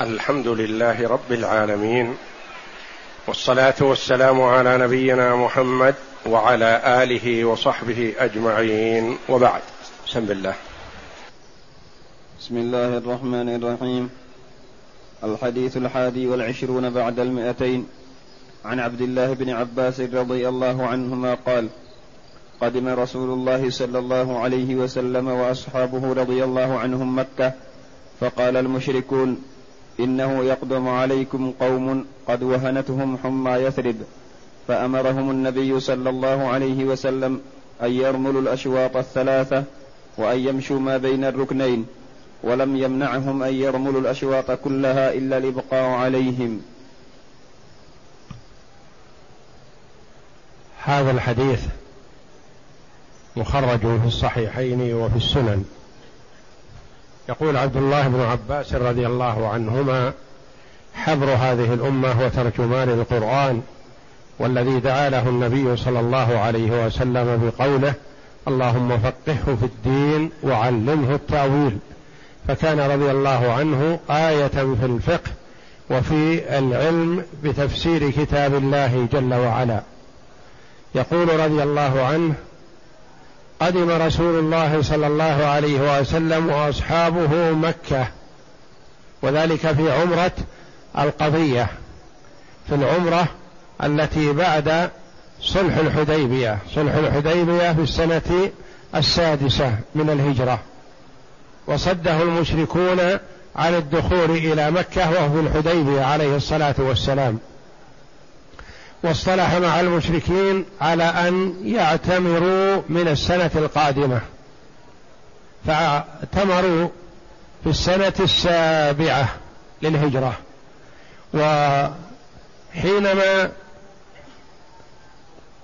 الحمد لله رب العالمين والصلاة والسلام على نبينا محمد وعلى آله وصحبه أجمعين. وبعد بسم الله. بسم الله الرحمن الرحيم. الحديث الحادي والعشرون بعد المئتين. عن عبد الله بن عباس رضي الله عنهما قال قدم رسول الله صلى الله عليه وسلم وأصحابه رضي الله عنهم مكة فقال المشركون إنه يقدم عليكم قوم قد وهنتهم حمى يثرب فأمرهم النبي صلى الله عليه وسلم أن يرملوا الأشواط الثلاثة وأن يمشوا ما بين الركنين ولم يمنعهم أن يرملوا الأشواط كلها إلا الابقاء عليهم. هذا الحديث مخرج في الصحيحين وفي السنن. يقول عبد الله بن عباس رضي الله عنهما حبر هذه الأمة وترجمان القرآن والذي دعا له النبي صلى الله عليه وسلم بقوله اللهم فقهه في الدين وعلمه التأويل فكان رضي الله عنه آية في الفقه وفي العلم بتفسير كتاب الله جل وعلا. يقول رضي الله عنه قدم رسول الله صلى الله عليه وسلم وأصحابه مكة وذلك في عمرة القضية في العمرة التي بعد صلح الحديبية صلح الحديبية في السنة السادسة من الهجرة. وصده المشركون عن الدخول إلى مكة وهو الحديبية عليه الصلاة والسلام. واصطلح مع المشركين على أن يعتمروا من السنة القادمة. فاعتمروا في السنة السابعة للهجرة. وحينما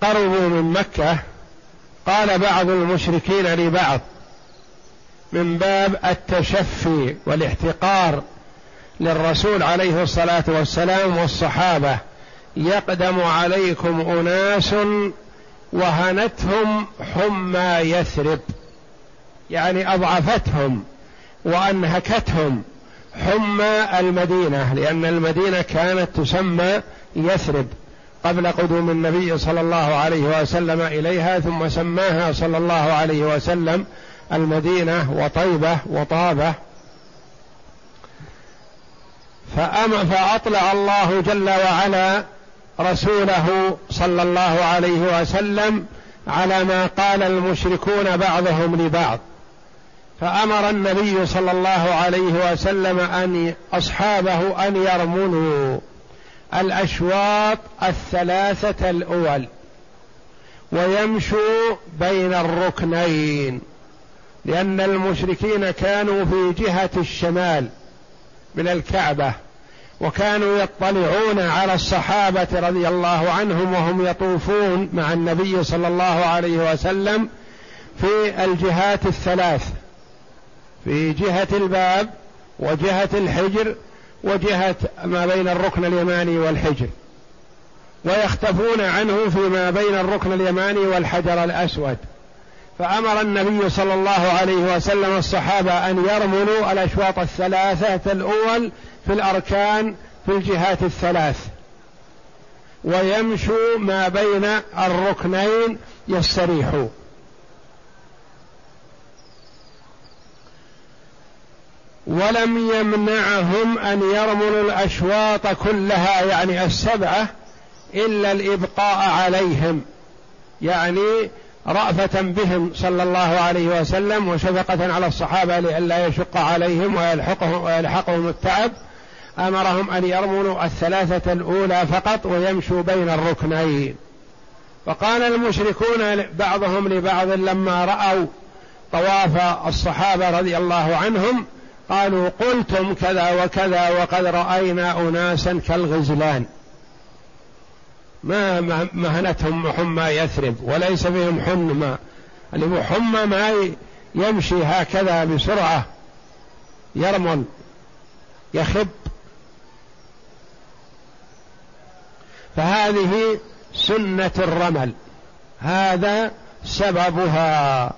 قربوا من مكة قال بعض المشركين لبعض من باب التشفي والاحتقار للرسول عليه الصلاة والسلام والصحابة. يقدم عليكم أناس وهنتهم حمى يثرب. يعني أضعفتهم وأنهكتهم حمى المدينة لأن المدينة كانت تسمى يثرب قبل قدوم النبي صلى الله عليه وسلم إليها ثم سماها صلى الله عليه وسلم المدينة وطيبة وطابة. فأطلع الله جل وعلا رسوله صلى الله عليه وسلم على ما قال المشركون بعضهم لبعض. فأمر النبي صلى الله عليه وسلم أن أصحابه أن يرملوا الأشواط الثلاثة الأول ويمشوا بين الركنين لأن المشركين كانوا في جهة الشمال من الكعبة. وكانوا يطلعون على الصحابة رضي الله عنهم وهم يطوفون مع النبي صلى الله عليه وسلم في الجهات الثلاث. في جهة الباب وجهة الحجر وجهة ما بين الركن اليماني والحجر. ويختفون عنه فيما بين الركن اليماني والحجر الأسود. فأمر النبي صلى الله عليه وسلم الصحابة أن يرملوا الأشواط الثلاثه الأول في الأركان في الجهات الثلاث ويمشوا ما بين الركنين يستريحوا. ولم يمنعهم أن يرملوا الأشواط كلها يعني السبعة إلا الإبقاء عليهم يعني رأفة بهم صلى الله عليه وسلم وشفقة على الصحابة لئلا يشق عليهم ويلحقهم, ويلحقهم التعب أمرهم أن يرملوا الثلاثة الأولى فقط ويمشوا بين الركنين. فقال المشركون بعضهم لبعض لما رأوا طواف الصحابة رضي الله عنهم قالوا قلتم كذا وكذا وقد رأينا أناسا كالغزلان. ما مهنتهم حمى يثرب وليس بهم حمى. اللي هو حمى ما يمشي هكذا بسرعة. يرمل يخب. فهذه سنة الرمل. هذا سببها.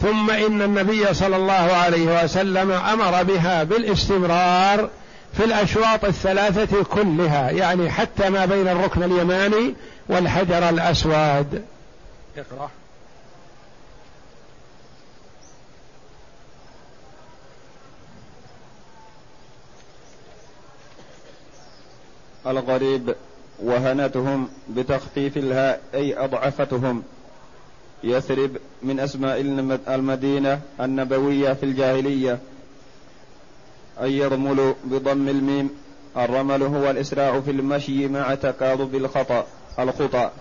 ثم إن النبي صلى الله عليه وسلم أمر بها بالاستمرار في الأشواط الثلاثة كلها يعني حتى ما بين الركن اليماني والحجر الأسود. اقرأ. الغريب وهنتهم بتخفيف الهاء أي أضعفتهم. يثرب من أسماء المدينة النبوية في الجاهلية. أي يرمل بضم الميم. الرمل هو الإسراع في المشي مع تقارب الخطأ الخطأ.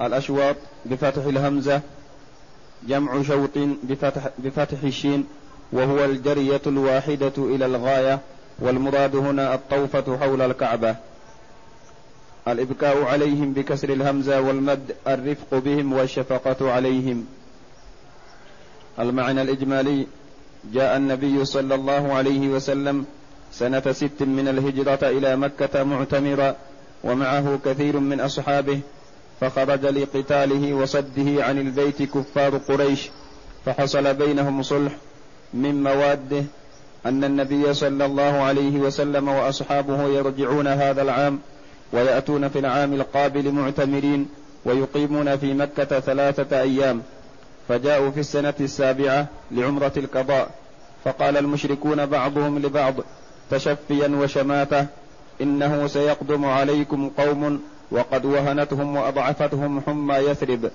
الأشواط بفتح الهمزة. جمع شوط بفتح, بفتح الشين. وهو الجرية الواحدة إلى الغاية. والمراد هنا الطوفة حول الكعبة. الإبكاء عليهم بكسر الهمزة والمد. الرفق بهم والشفقة عليهم. المعنى الإجمالي جاء النبي صلى الله عليه وسلم سنة ست من الهجرة إلى مكة معتمرا ومعه كثير من أصحابه فخرج لقتاله وصده عن البيت كفار قريش فحصل بينهم صلح من مواده أن النبي صلى الله عليه وسلم وأصحابه يرجعون هذا العام ويأتون في العام القابل معتمرين ويقيمون في مكة ثلاثة أيام. فجاءوا في السنة السابعة لعمرة القضاء فقال المشركون بعضهم لبعض تشفيا وشماتة إنه سيقدم عليكم قوم وقد وهنتهم وأضعفتهم حمى يثرب.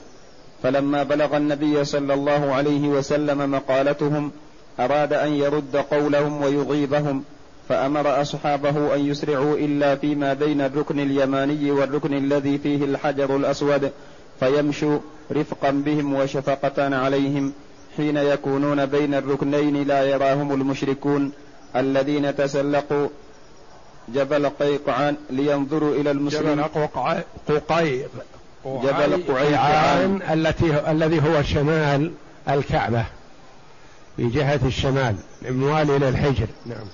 فلما بلغ النبي صلى الله عليه وسلم مقالتهم أراد أن يرد قولهم ويغيظهم فأمر أصحابه أن يسرعوا إلا فيما بين الركن اليماني والركن الذي فيه الحجر الأسود فيمشوا رفقا بهم وشفقة عليهم حين يكونون بين الركنين لا يراهم المشركون الذين تسلقوا جبل قيقعان لينظروا إلى المسلمين. جبل ققيق جبل قعيقعان التي الذي هو شمال الكعبة. في جهة الشمال موالي إلى الحجر. نعم.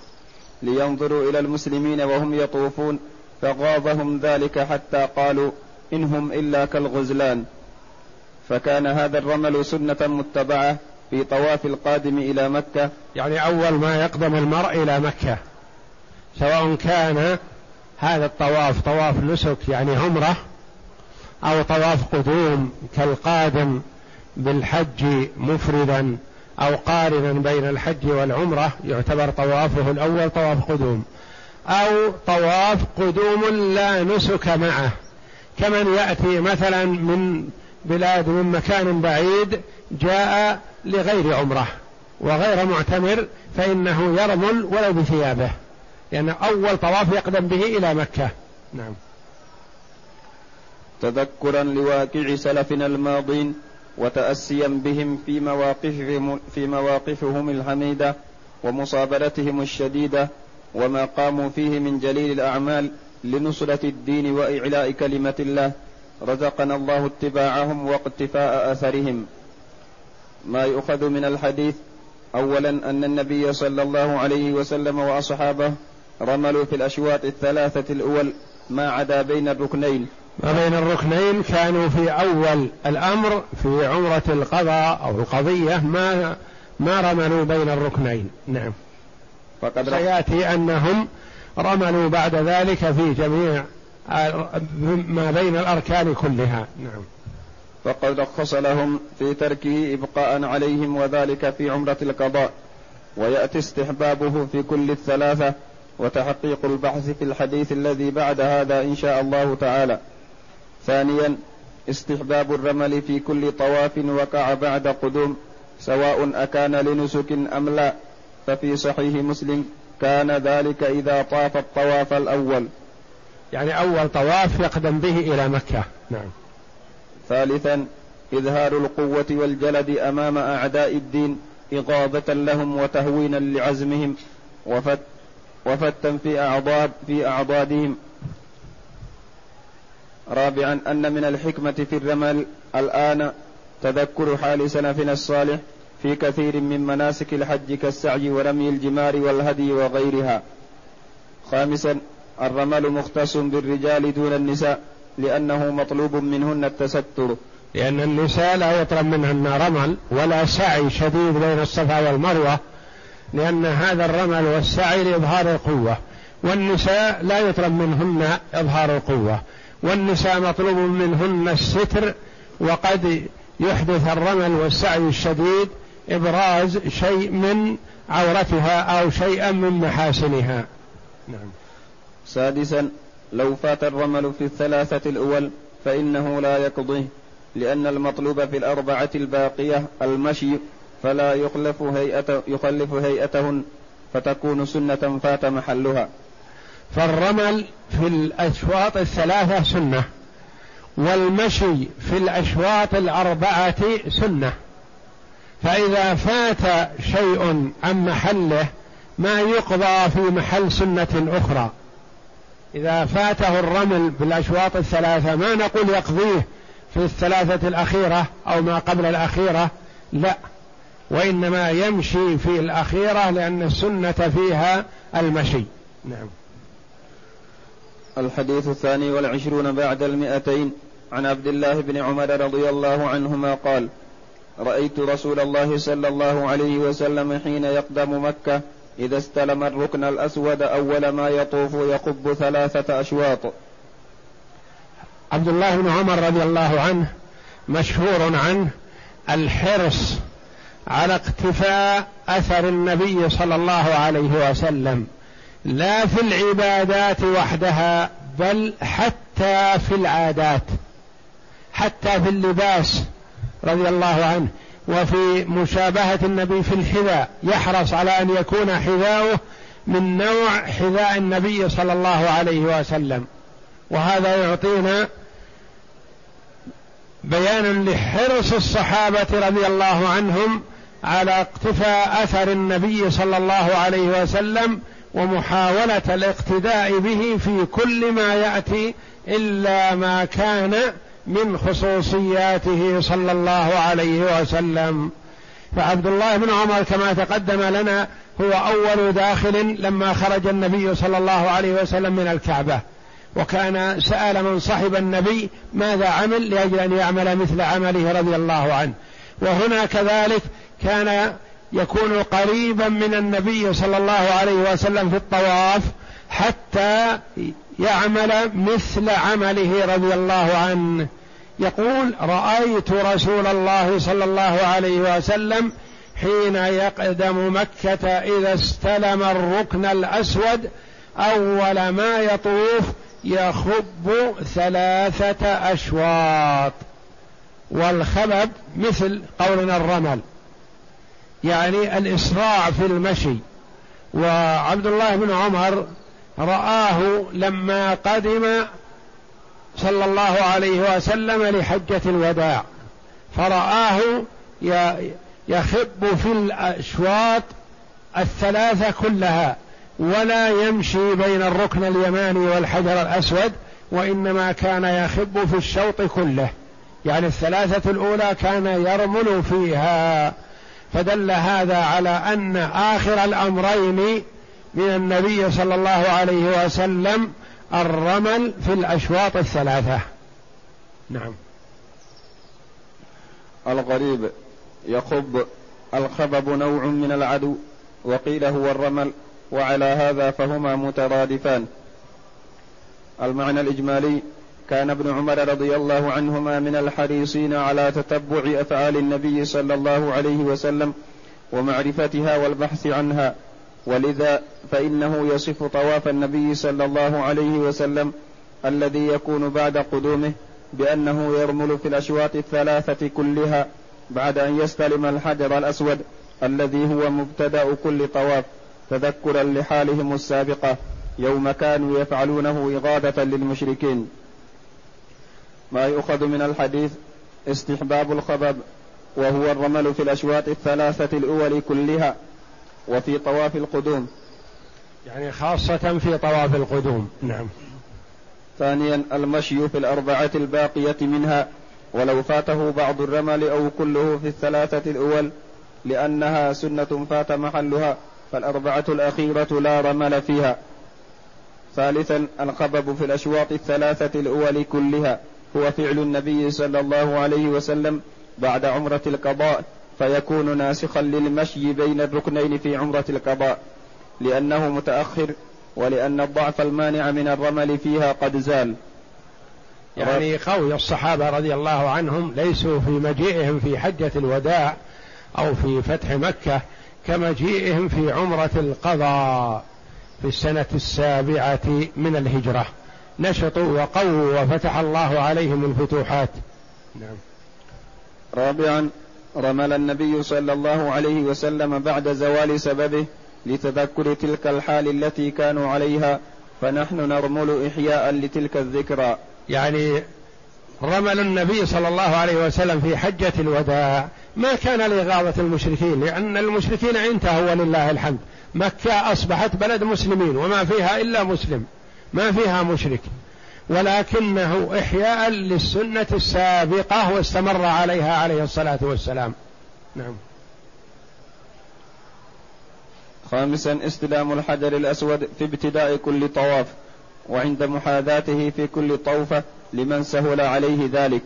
لينظروا إلى المسلمين وهم يطوفون فغاضهم ذلك حتى قالوا إنهم إلا كالغزلان. فكان هذا الرمل سنة متبعة في طواف القادم إلى مكة. يعني أول ما يقدم المرء إلى مكة سواء كان هذا الطواف طواف نسك يعني عمرة أو طواف قدوم كالقادم بالحج مفردا أو قارنا بين الحج والعمرة يعتبر طوافه الأول طواف قدوم. أو طواف قدوم لا نسك معه كمن يأتي مثلا من بلاد من مكان بعيد جاء لغير عمرة وغير معتمر فإنه يرمل ولو بثيابه لأن أول طواف يقدم به إلى مكة. نعم. تذكرا لواقع سلفنا الماضين وتأسيا بهم في مواقفهم في مواقفهم الحميدة ومصابرتهم الشديدة وما قاموا فيه من جليل الأعمال لنصرة الدين وإعلاء كلمة الله. رزقنا الله اتباعهم واقتفاء أثرهم. ما يؤخذ من الحديث أولا أن النبي صلى الله عليه وسلم وأصحابه رملوا في الأشواط الثلاثة الأول ما عدا بين الركنين ما بين الركنين كانوا في أول الأمر في عمرة القضاء أو القضية ما ما رملوا بين الركنين. نعم. فقد سيأتي أنهم رملوا بعد ذلك في جميع ما بين الأركان كلها. نعم. فقد رخص لهم في تركه إبقاء عليهم وذلك في عمرة القضاء ويأتي استحبابه في كل الثلاثة وتحقيق البحث في الحديث الذي بعد هذا إن شاء الله تعالى. ثانيا استحباب الرمل في كل طواف وقع بعد قدوم سواء أكان لنسك أم لا. ففي صحيح مسلم كان ذلك إذا طاف الطواف الأول. يعني أول طواف يقدم به إلى مكة. نعم. ثالثا إظهار القوة والجلد أمام أعداء الدين إغاظة لهم وتهوينا لعزمهم وفت وفتا في أعضاد في أعضادهم. رابعا أن من الحكمة في الرمل الآن تذكر حال سلفنا الصالح في كثير من مناسك الحج كالسعي ورمي الجمار والهدي وغيرها. خامسا الرمل مختص بالرجال دون النساء لأنه مطلوب منهن التستر. لأن النساء لا يطلب منهن رمل ولا سعي شديد بين الصفا والمروة لأن هذا الرمل والسعي لإظهار القوة. والنساء لا يطلب منهن إظهار القوة. والنساء مطلوب منهن الستر وقد يحدث الرمل والسعي الشديد إبراز شيء من عورتها أو شيئا من محاسنها. نعم. سادسا لو فات الرمل في الثلاثة الأول فإنه لا يقضيه لأن المطلوب في الأربعة الباقية المشي فلا يخلف هيئة يخلف هيئتهن فتكون سنة فات محلها. فالرمل في الأشواط الثلاثة سنة والمشي في الأشواط الأربعة سنة. فإذا فات شيء عن محله ما يقضى في محل سنة أخرى. إذا فاته الرمل بالأشواط الثلاثة ما نقول يقضيه في الثلاثة الأخيرة أو ما قبل الأخيرة لا. وإنما يمشي في الأخيرة لأن السنة فيها المشي. نعم. الحديث الثاني والعشرون بعد المئتين. عن عبد الله بن عمر رضي الله عنهما قال رأيت رسول الله صلى الله عليه وسلم حين يقدم مكة إذا استلم الركن الأسود أول ما يطوف يقب ثلاثة أشواط. عبد الله بن عمر رضي الله عنه مشهور عنه الحرص على اقتفاء أثر النبي صلى الله عليه وسلم لا في العبادات وحدها بل حتى في العادات حتى في اللباس رضي الله عنه. وفي مشابهة النبي في الحذاء يحرص على أن يكون حذاؤه من نوع حذاء النبي صلى الله عليه وسلم. وهذا يعطينا بيان لحرص الصحابة رضي الله عنهم على اقتفاء أثر النبي صلى الله عليه وسلم ومحاولة الاقتداء به في كل ما يأتي إلا ما كان من خصوصياته صلى الله عليه وسلم. فعبد الله بن عمر كما تقدم لنا هو أول داخل لما خرج النبي صلى الله عليه وسلم من الكعبة. وكان سأل من صحب النبي ماذا عمل لأجل أن يعمل مثل عمله رضي الله عنه. وهنا كذلك كان يكون قريبا من النبي صلى الله عليه وسلم في الطواف حتى يعمل مثل عمله رضي الله عنه. يقول رأيت رسول الله صلى الله عليه وسلم حين يقدم مكة إذا استلم الركن الأسود أول ما يطوف يخب ثلاثة أشواط. والخبب مثل قولنا الرمل يعني الإسراع في المشي. وعبد الله بن عمر رآه لما قدم صلى الله عليه وسلم لحجة الوداع. فرآه يخب في الأشواط الثلاثة كلها ولا يمشي بين الركن اليماني والحجر الأسود وإنما كان يخب في الشوط كله. يعني الثلاثة الأولى كان يرمل فيها. فدل هذا على أن آخر الأمرين من النبي صلى الله عليه وسلم الرمل في الأشواط الثلاثة. نعم. الغريب يخب الخبب نوع من العدو وقيل هو الرمل وعلى هذا فهما مترادفان. المعنى الإجمالي كان ابن عمر رضي الله عنهما من الحريصين على تتبع أفعال النبي صلى الله عليه وسلم ومعرفتها والبحث عنها. ولذا فإنه يصف طواف النبي صلى الله عليه وسلم الذي يكون بعد قدومه بأنه يرمل في الأشواط الثلاثة كلها بعد أن يستلم الحجر الأسود الذي هو مبتدأ كل طواف تذكرا لحالهم السابقة يوم كانوا يفعلونه إغاظة للمشركين. ما يؤخذ من الحديث استحباب الخبب وهو الرمل في الأشواط الثلاثة الأول كلها وفي طواف القدوم. يعني خاصة في طواف القدوم. نعم. ثانيا المشي في الأربعة الباقية منها. ولو فاته بعض الرمل أو كله في الثلاثة الأول لأنها سنة فات محلها فالأربعة الأخيرة لا رمل فيها. ثالثا الخبب في الأشواط الثلاثة الأول كلها. هو فعل النبي صلى الله عليه وسلم بعد عمرة القضاء. فيكون ناسخا للمشي بين الركنين في عمرة القضاء لأنه متأخر ولأن الضعف المانع من الرمل فيها قد زال. يعني قول الصحابة رضي الله عنهم ليسوا في مجيئهم في حجة الوداع أو في فتح مكة كمجيئهم في عمرة القضاء في السنة السابعة من الهجرة. نشطوا وقووا وفتح الله عليهم الفتوحات. نعم. رابعا رمل النبي صلى الله عليه وسلم بعد زوال سببه لتذكر تلك الحال التي كانوا عليها فنحن نرمل إحياء لتلك الذكرى. يعني رمل النبي صلى الله عليه وسلم في حجة الوداع. ما كان لإغاظة المشركين لأن المشركين انتهوا ولله الحمد. مكة أصبحت بلد مسلمين وما فيها إلا مسلم. ما فيها مشرك. ولكنه إحياء للسنة السابقة واستمر عليها عليه الصلاة والسلام. نعم. خامسا استلام الحجر الأسود في ابتداء كل طواف وعند محاذاته في كل طوفة لمن سهل عليه ذلك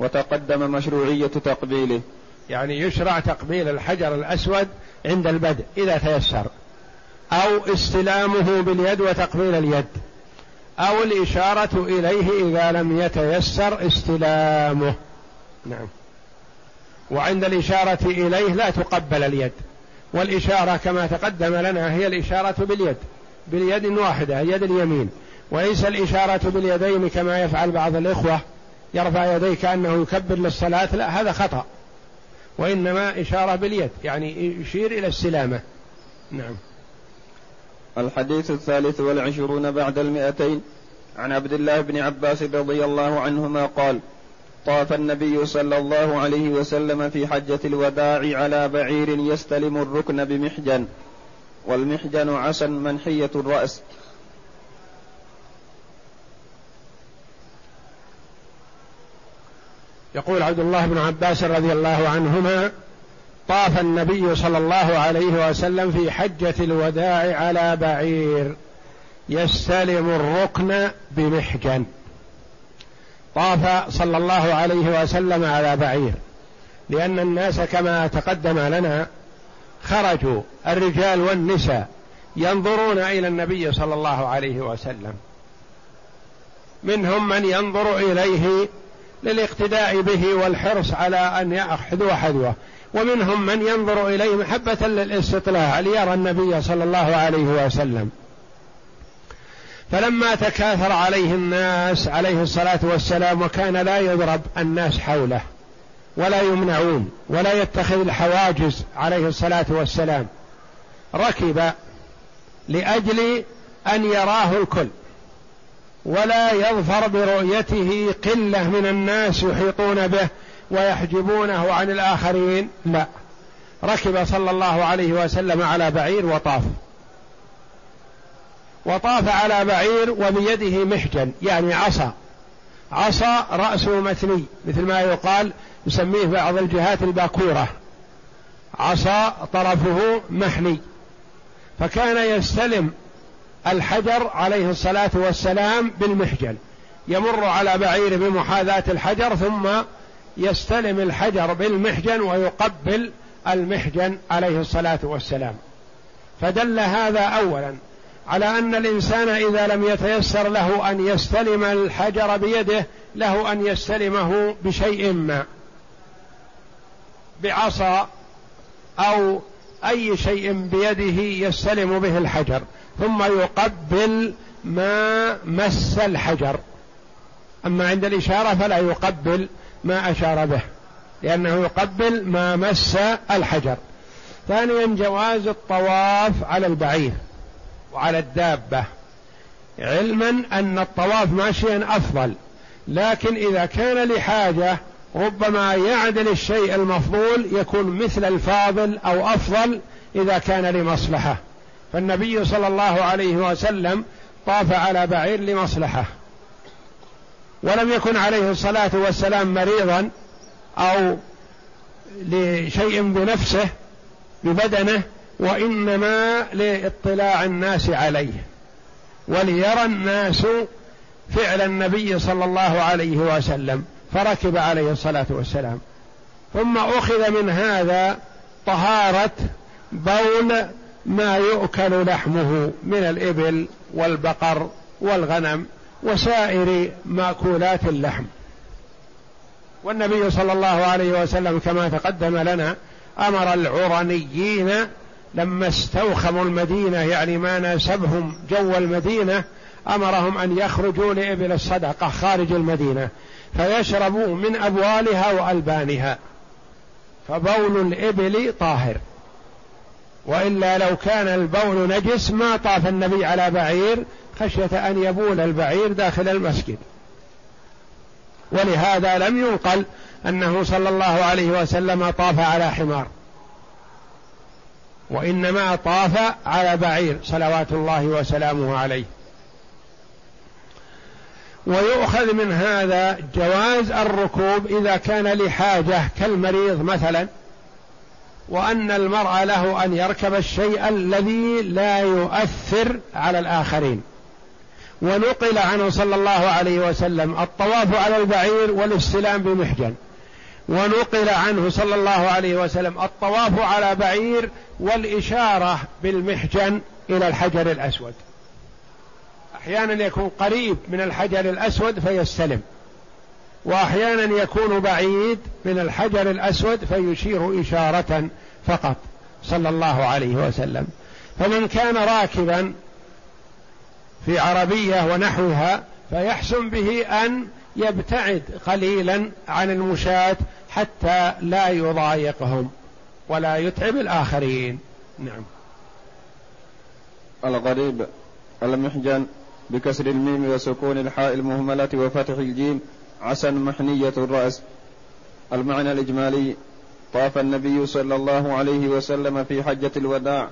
وتقدم مشروعية تقبيله. يعني يشرع تقبيل الحجر الأسود عند البدء إذا تيسر أو استلامه باليد وتقبيل اليد. أو الإشارة إليه إذا لم يتيسر استلامه. نعم. وعند الإشارة إليه لا تقبل اليد. والإشارة كما تقدم لنا هي الإشارة باليد. باليد واحدة يد اليمين. وليس الإشارة باليدين كما يفعل بعض الإخوة. يرفع يديه كأنه يكبر للصلاة لا هذا خطأ. وإنما إشارة باليد يعني يشير إلى السلامة نعم. الحديث الثالث والعشرون بعد المئتين عن عبد الله بن عباس رضي الله عنهما قال طاف النبي صلى الله عليه وسلم في حجة الوداع على بعير يستلم الركن بمحجن والمحجن عسى منحية الرأس. يقول عبد الله بن عباس رضي الله عنهما طاف النبي صلى الله عليه وسلم في حجة الوداع على بعير. يستلم الركن بمحجن. طاف صلى الله عليه وسلم على بعير. لأن الناس كما تقدم لنا خرجوا الرجال والنساء ينظرون إلى النبي صلى الله عليه وسلم. منهم من ينظر إليه للاقتداء به والحرص على أن يأخذوا حذوه. ومنهم من ينظر إليه محبة للاستطلاع ليرى النبي صلى الله عليه وسلم. فلما تكاثر عليه الناس عليه الصلاة والسلام وكان لا يضرب الناس حوله ولا يمنعون ولا يتخذ الحواجز عليه الصلاة والسلام ركب لأجل أن يراه الكل ولا يظفر برؤيته قلة من الناس يحيطون به ويحجبونه عن الآخرين؟ لا. ركب صلى الله عليه وسلم على بعير وطاف. وطاف على بعير وبيده محجن يعني عصا. عصا رأسه مثني مثل ما يقال يسميه بعض الجهات الباكورة. عصا طرفه محني فكان يستلم الحجر عليه الصلاة والسلام بالمحجن. يمر على بعير بمحاذاة الحجر ثم يستلم الحجر بالمحجن ويقبل المحجن عليه الصلاة والسلام. فدل هذا أولا على أن الإنسان إذا لم يتيسر له أن يستلم الحجر بيده له أن يستلمه بشيء ما بعصا أو أي شيء بيده يستلم به الحجر ثم يقبل ما مس الحجر. أما عند الإشارة فلا يقبل ما أشار به لأنه يقبل ما مس الحجر. ثانيا جواز الطواف على البعير وعلى الدابة. علما أن الطواف ماشيا أفضل لكن إذا كان لحاجة ربما يعدل الشيء المفضول يكون مثل الفاضل أو أفضل إذا كان لمصلحة. فالنبي صلى الله عليه وسلم طاف على بعير لمصلحة. ولم يكن عليه الصلاة والسلام مريضا أو لشيء بنفسه ببدنه وإنما لاطلاع الناس عليه وليرى الناس فعل النبي صلى الله عليه وسلم فركب عليه الصلاة والسلام. ثم أخذ من هذا طهارة بول ما يؤكل لحمه من الإبل والبقر والغنم. وسائر مأكولات اللحم. والنبي صلى الله عليه وسلم كما تقدم لنا أمر العرنيين لما استوخموا المدينة يعني ما ناسبهم جو المدينة أمرهم أن يخرجوا لإبل الصدقة خارج المدينة فيشربوا من أبوالها وألبانها. فبول الإبل طاهر. وإلا لو كان البول نجس ما طاف النبي على بعير خشية أن يبول البعير داخل المسجد. ولهذا لم ينقل أنه صلى الله عليه وسلم طاف على حمار. وإنما طاف على بعير صلوات الله وسلامه عليه. ويؤخذ من هذا جواز الركوب إذا كان لحاجة كالمريض مثلا وأن المرء له أن يركب الشيء الذي لا يؤثر على الآخرين. ونقل عنه صلى الله عليه وسلم الطواف على البعير والاستلام بمحجن. ونقل عنه صلى الله عليه وسلم الطواف على بعير والإشارة بالمحجن إلى الحجر الأسود. أحيانا يكون قريب من الحجر الأسود فيستلم. وأحيانا يكون بعيد من الحجر الأسود فيشير إشارة فقط صلى الله عليه وسلم. فمن كان راكبا في عربية ونحوها فيحسن به أن يبتعد قليلا عن المشاة حتى لا يضايقهم ولا يتعب الآخرين. نعم. الغريب المحجن بكسر الميم وسكون الحاء المهملة وفتح الجيم عسى محنية الرأس. المعنى الإجمالي طاف النبي صلى الله عليه وسلم في حجة الوداع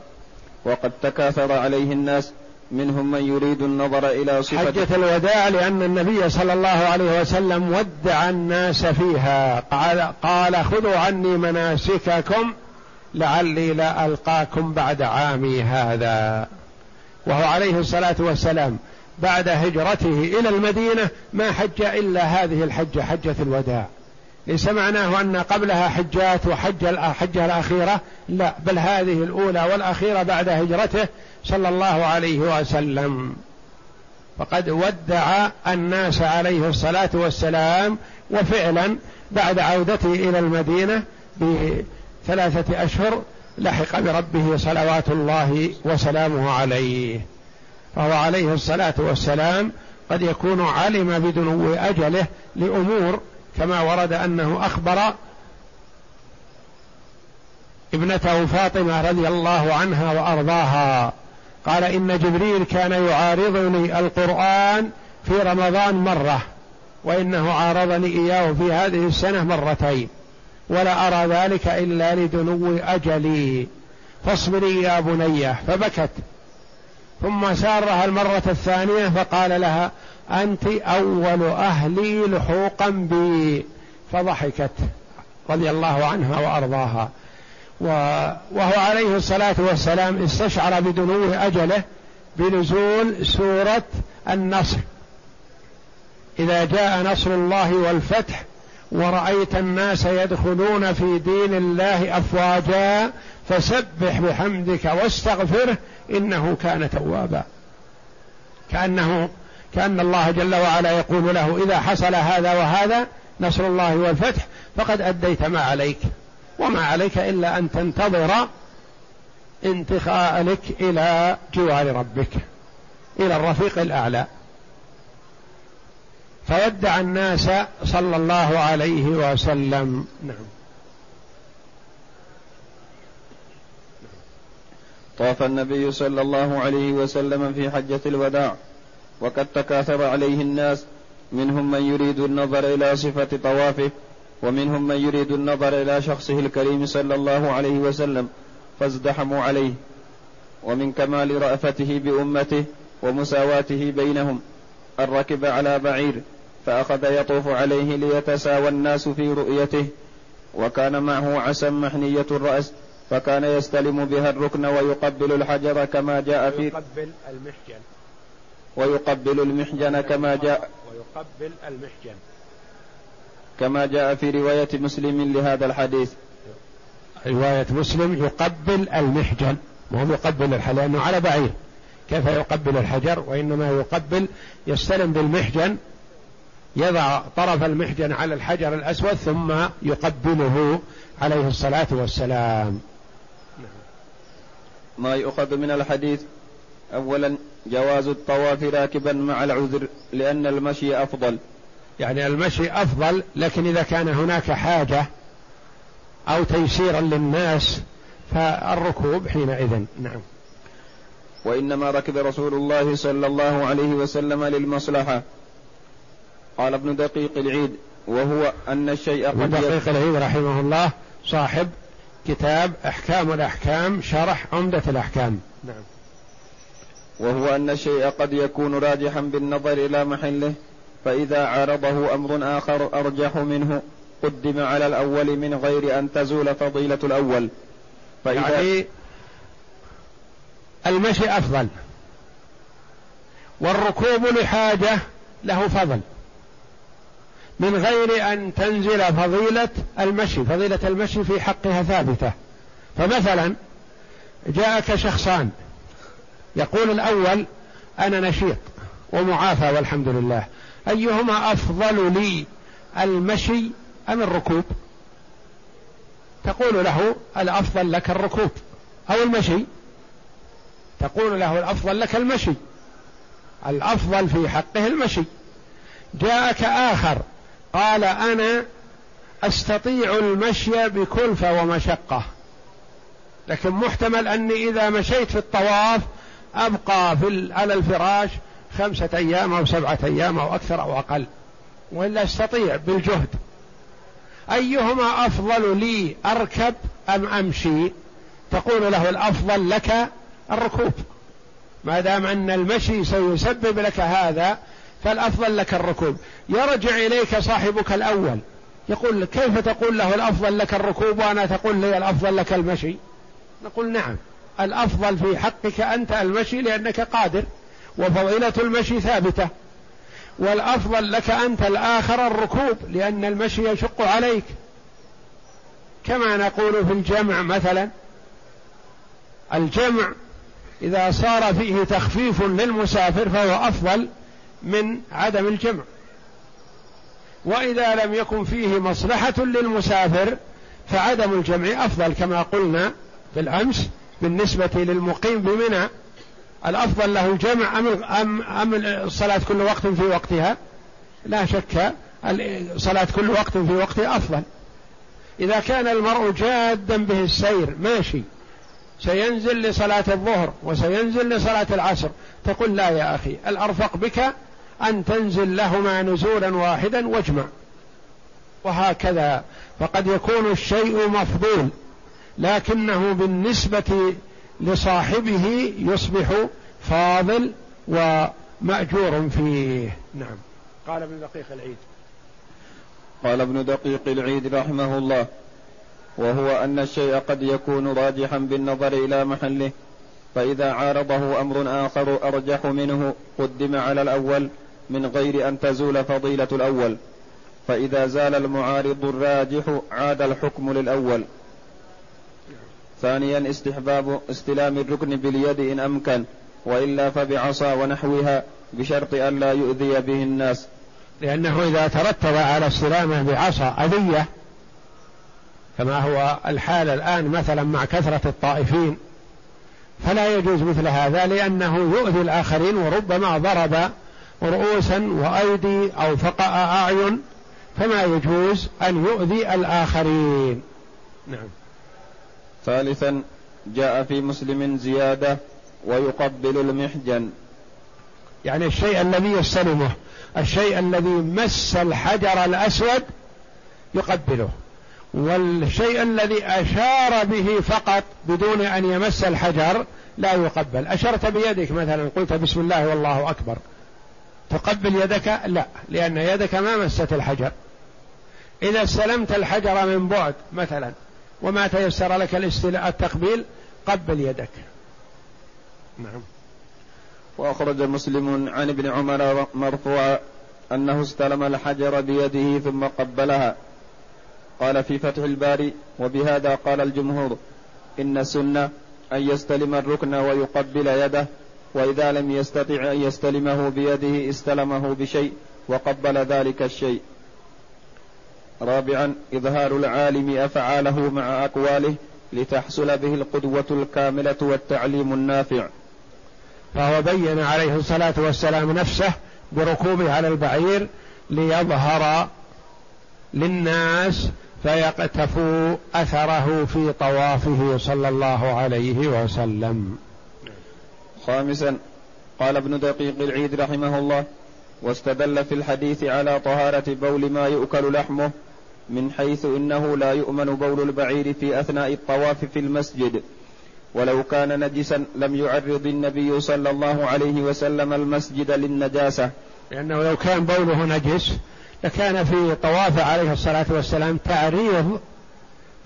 وقد تكاثر عليه الناس منهم من يريد النظر إلى صفة حجة الوداع لأن النبي صلى الله عليه وسلم ودع الناس فيها. قال, قال خذوا عني مناسككم لعلي لا ألقاكم بعد عامي هذا. وهو عليه الصلاة والسلام بعد هجرته إلى المدينة ما حج إلا هذه الحجة حجة الوداع. ليس معناه أن قبلها حجات وحج الحجة الأخيرة لا بل هذه الأولى والأخيرة بعد هجرته صلى الله عليه وسلم. فقد ودع الناس عليه الصلاة والسلام وفعلا بعد عودته إلى المدينة بثلاثة أشهر لحق بربه صلوات الله وسلامه عليه. فهو عليه الصلاة والسلام قد يكون علم بدنو أجله لأمور كما ورد أنه أخبر ابنته فاطمة رضي الله عنها وأرضاها. قال إن جبريل كان يعارضني القرآن في رمضان مرة وإنه عارضني إياه في هذه السنة مرتين ولا أرى ذلك إلا لدنو أجلي. فاصبري يا بنيه فبكت. ثم سارها المرة الثانية فقال لها أنت أول أهلي لحوقا بي فضحكت رضي الله عنها وأرضاها. وهو عليه الصلاة والسلام استشعر بدنو أجله بنزول سورة النصر. إذا جاء نصر الله والفتح ورأيت الناس يدخلون في دين الله أفواجا فسبح بحمدك واستغفره إنه كان توابا. كأنه كأن الله جل وعلا يقول له إذا حصل هذا وهذا نصر الله والفتح فقد أديت ما عليك. وما عليك إلا أن تنتظر انتقالك إلى جوار ربك إلى الرفيق الأعلى. فودع الناس صلى الله عليه وسلم. نعم. طاف النبي صلى الله عليه وسلم في حجة الوداع وقد تكاثر عليه الناس منهم من يريد النظر إلى صفة طوافه ومنهم من يريد النظر إلى شخصه الكريم صلى الله عليه وسلم فازدحموا عليه ومن كمال رأفته بأمته ومساواته بينهم أن ركب على بعير فأخذ يطوف عليه ليتساوى الناس في رؤيته وكان معه عسى محنية الرأس فكان يستلم بها الركن ويقبل الحجر كما جاء في ويقبل المحجن. ويقبل المحجن كما جاء ويقبل المحجن. كما جاء في رواية مسلم لهذا الحديث. رواية مسلم يقبل المحجن وهو يقبل الحجر لأنه على بعير. كيف يقبل الحجر؟ وإنما يقبل يستلم بالمحجن يضع طرف المحجن على الحجر الأسود ثم يقبله عليه الصلاة والسلام. ما يؤخذ من الحديث أولا جواز الطواف راكبا مع العذر لأن المشي أفضل. يعني المشي أفضل لكن إذا كان هناك حاجة أو تيسيرا للناس فالركوب حينئذ. نعم. وإنما ركب رسول الله صلى الله عليه وسلم للمصلحة. قال ابن دقيق العيد وهو أن الشيء قد ابن دقيق العيد رحمه الله صاحب كتاب أحكام الأحكام شرح عمدة الأحكام. نعم. وهو أن الشيء قد يكون راجحا بالنظر إلى محله. فإذا عارضه أمر آخر أرجح منه قدم على الأول من غير أن تزول فضيلة الأول. فإذا يعني المشي أفضل. والركوب لحاجة له فضل. من غير أن تنزل فضيلة المشي فضيلة المشي في حقها ثابتة. فمثلا جاءك شخصان يقول الأول أنا نشيط ومعافى والحمد لله. أيهما أفضل لي المشي أم الركوب؟ تقول له الأفضل لك الركوب أو المشي. تقول له الأفضل لك المشي الأفضل في حقه المشي. جاءك آخر قال أنا أستطيع المشي بكلفة ومشقة لكن محتمل أني إذا مشيت في الطواف أبقى في على الفراش خمسة أيام أو سبعة أيام أو أكثر أو أقل وإلا أستطيع بالجهد. أيهما أفضل لي أركب أم أمشي؟ تقول له الأفضل لك الركوب. ما دام أن المشي سيسبب لك هذا فالأفضل لك الركوب. يرجع إليك صاحبك الأول. يقول كيف تقول له الأفضل لك الركوب وأنا تقول لي الأفضل لك المشي؟ نقول نعم. الأفضل في حقك أنت المشي لأنك قادر. وفضيلة المشي ثابتة. والأفضل لك أنت الآخر الركوب لأن المشي يشق عليك. كما نقول في الجمع مثلا الجمع إذا صار فيه تخفيف للمسافر فهو أفضل من عدم الجمع. وإذا لم يكن فيه مصلحة للمسافر فعدم الجمع أفضل كما قلنا بالأمس بالنسبة للمقيم بمنى. الأفضل له الجمع أم أم أم الصلاة كل وقت في وقتها؟ لا شك صلاة كل وقت في وقتها أفضل. إذا كان المرء جادا به السير ماشي. سينزل لصلاة الظهر وسينزل لصلاة العصر. تقول لا يا أخي الأرفق بك أن تنزل لهما نزولا واحدا واجمع. وهكذا. فقد يكون الشيء مفضول لكنه بالنسبة لصاحبه يصبح فاضل ومأجور فيه. نعم. قال ابن دقيق العيد. قال ابن دقيق العيد رحمه الله وهو أن الشيء قد يكون راجحا بالنظر إلى محله فإذا عارضه أمر آخر أرجح منه قدم على الأول من غير أن تزول فضيلة الأول فإذا زال المعارض الراجح عاد الحكم للأول. ثانيا استحباب استلام الركن باليد إن أمكن وإلا فبعصا ونحوها بشرط أن لا يؤذي به الناس. لأنه إذا ترتب على استلامه بعصا أذية كما هو الحال الآن مثلا مع كثرة الطائفين فلا يجوز مثل هذا لأنه يؤذي الآخرين وربما ضرب رؤوسا وأيدي أو فقأ أعين فما يجوز أن يؤذي الآخرين. نعم. ثالثا جاء في مسلم زيادة ويقبل المحجن. يعني الشيء الذي يستلمه الشيء الذي مس الحجر الأسود يقبله. والشيء الذي أشار به فقط بدون أن يمس الحجر لا يقبل. أشرت بيدك مثلا قلت بسم الله والله أكبر. تقبل يدك؟ لا لأن يدك ما مست الحجر. إذا استلمت الحجر من بعد مثلا وما تيسر لك التقبيل قبل يدك. نعم. وأخرج مسلم عن ابن عمر مرفوعا أنه استلم الحجر بيده ثم قبلها. قال في فتح الباري وبهذا قال الجمهور إن السنة أن يستلم الركن ويقبل يده وإذا لم يستطع أن يستلمه بيده استلمه بشيء وقبل ذلك الشيء. رابعا إظهار العالم أفعاله مع أقواله لتحصل به القدوة الكاملة والتعليم النافع. فهو بين عليه الصلاة والسلام نفسه بركوبه على البعير ليظهر للناس فيقتفوا أثره في طوافه صلى الله عليه وسلم. خامسا قال ابن دقيق العيد رحمه الله واستدل في الحديث على طهارة بول ما يؤكل لحمه من حيث إنه لا يؤمن بول البعير في أثناء الطواف في المسجد. ولو كان نجسا لم يعرض النبي صلى الله عليه وسلم المسجد للنجاسة. لأنه لو كان بوله نجس لكان في طواف عليه الصلاة والسلام تعريض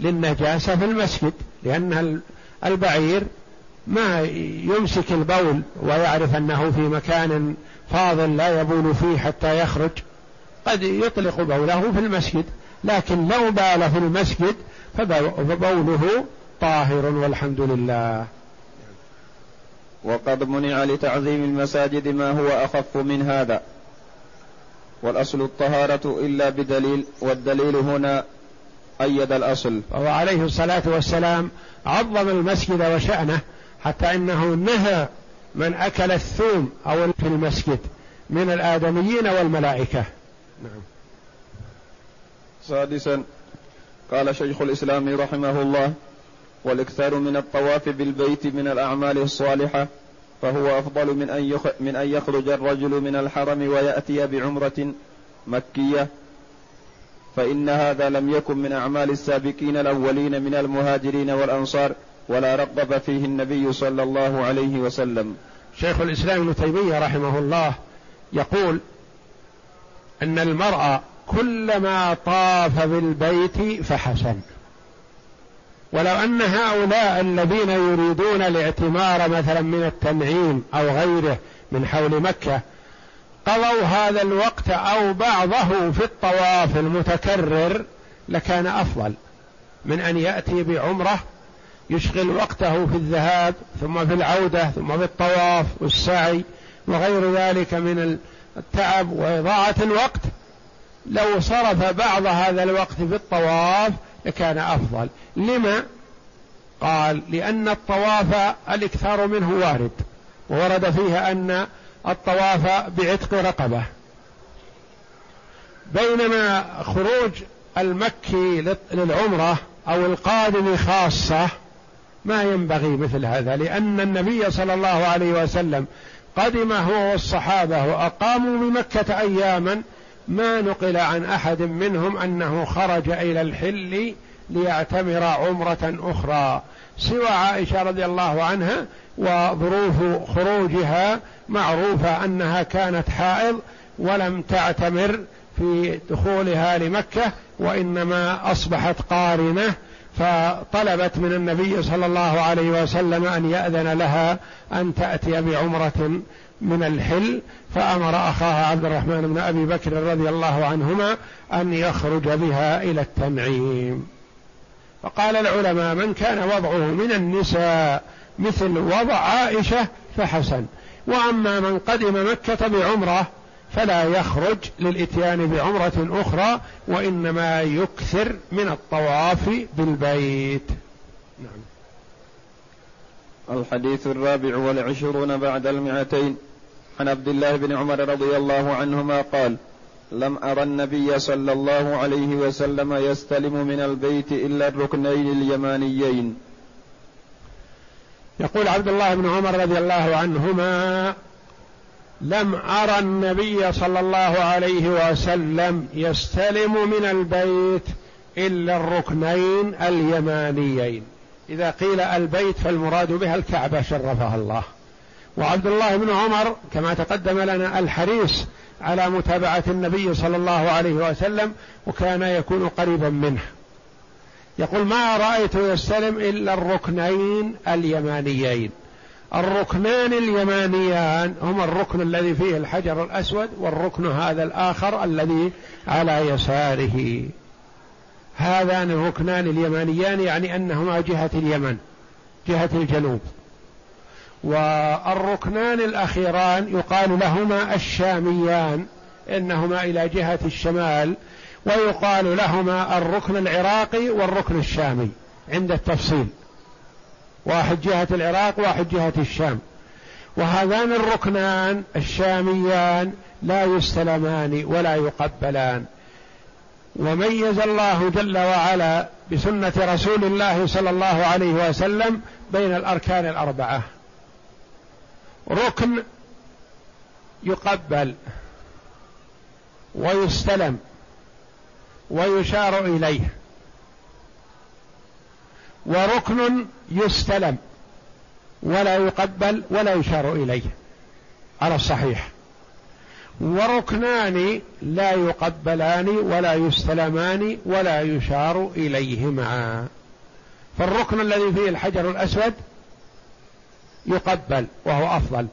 للنجاسة في المسجد. لأن البعير ما يمسك البول ويعرف أنه في مكان فاضل لا يبول فيه حتى يخرج. قد يطلق بوله في المسجد. لكن لو بال في المسجد فبوله طاهر والحمد لله. وقد منع لتعظيم المساجد ما هو أخف من هذا. والأصل الطهارة إلا بدليل والدليل هنا أيد الأصل. وهو عليه الصلاة والسلام عظم المسجد وشأنه حتى إنه نهى من أكل الثوم أو في المسجد من الآدميين والملائكة. نعم. سادسا قال شيخ الإسلام رحمه الله والإكثار من الطواف بالبيت من الأعمال الصالحة فهو أفضل من أن من أن يخرج الرجل من الحرم ويأتي بعمرة مكية. فإن هذا لم يكن من أعمال السابقين الأولين من المهاجرين والأنصار ولا رغب فيه النبي صلى الله عليه وسلم. شيخ الإسلام ابن تيمية رحمه الله يقول إن المرأة كلما طاف بالبيت فحسن. ولو أن هؤلاء الذين يريدون الاعتمار مثلا من التنعيم أو غيره من حول مكة قضوا هذا الوقت أو بعضه في الطواف المتكرر لكان أفضل. من أن يأتي بعمرة يشغل وقته في الذهاب ثم في العودة ثم في الطواف والسعي وغير ذلك من التعب وإضاعة الوقت. لو صرف بعض هذا الوقت في الطواف لكان أفضل. لما؟ قال لأن الطواف الإكثار منه وارد وورد فيها أن الطواف بعتق رقبة. بينما خروج المكي للعمرة أو القادم خاصة ما ينبغي مثل هذا لأن النبي صلى الله عليه وسلم قدم هو والصحابة وأقاموا بمكة أياما ما نقل عن أحد منهم أنه خرج إلى الحل ليعتمر عمرة أخرى. سوى عائشة رضي الله عنها وظروف خروجها معروفة أنها كانت حائض ولم تعتمر في دخولها لمكة وإنما أصبحت قارنة فطلبت من النبي صلى الله عليه وسلم أن يأذن لها أن تأتي بعمرة من الحل فأمر أخاها عبد الرحمن بن أبي بكر رضي الله عنهما أن يخرج بها إلى التنعيم. فقال العلماء من كان وضعه من النساء مثل وضع عائشة فحسن وأما من قدم مكة بعمرة فلا يخرج للإتيان بعمرة أخرى وإنما يكثر من الطواف بالبيت. نعم. الحديث الرابع والعشرون بعد المئتين. عن عبد الله بن عمر رضي الله عنهما قال لم أرى النبي صلى الله عليه وسلم يستلم من البيت إلا الركنين اليمانيين. يقول عبد الله بن عمر رضي الله عنهما لم أرى النبي صلى الله عليه وسلم يستلم من البيت إلا الركنين اليمانيين. إذا قيل البيت فالمراد بها الكعبة شرفها الله. وعبد الله بن عمر كما تقدم لنا الحريص على متابعة النبي صلى الله عليه وسلم وكان يكون قريبا منه. يقول ما رأيت يستلم إلا الركنين اليمانيين. الركنان اليمانيان هما الركن الذي فيه الحجر الأسود والركن هذا الآخر الذي على يساره. هذان الركنان اليمانيان يعني أنهما جهة اليمن جهة الجنوب. والركنان الأخيران يقال لهما الشاميان إنهما إلى جهة الشمال ويقال لهما الركن العراقي والركن الشامي عند التفصيل. واحد جهة العراق واحد جهة الشام. وهذان الركنان الشاميان لا يستلمان ولا يقبلان. وميز الله جل وعلا بسنة رسول الله صلى الله عليه وسلم بين الأركان الأربعة. ركن يقبل ويستلم ويشار إليه. وركن يستلم ولا يقبل ولا يشار إليه. على الصحيح. وركنان لا يقبلان ولا يستلمان ولا يشار إليهما. فالركن الذي فيه الحجر الأسود يقبل وهو أفضل.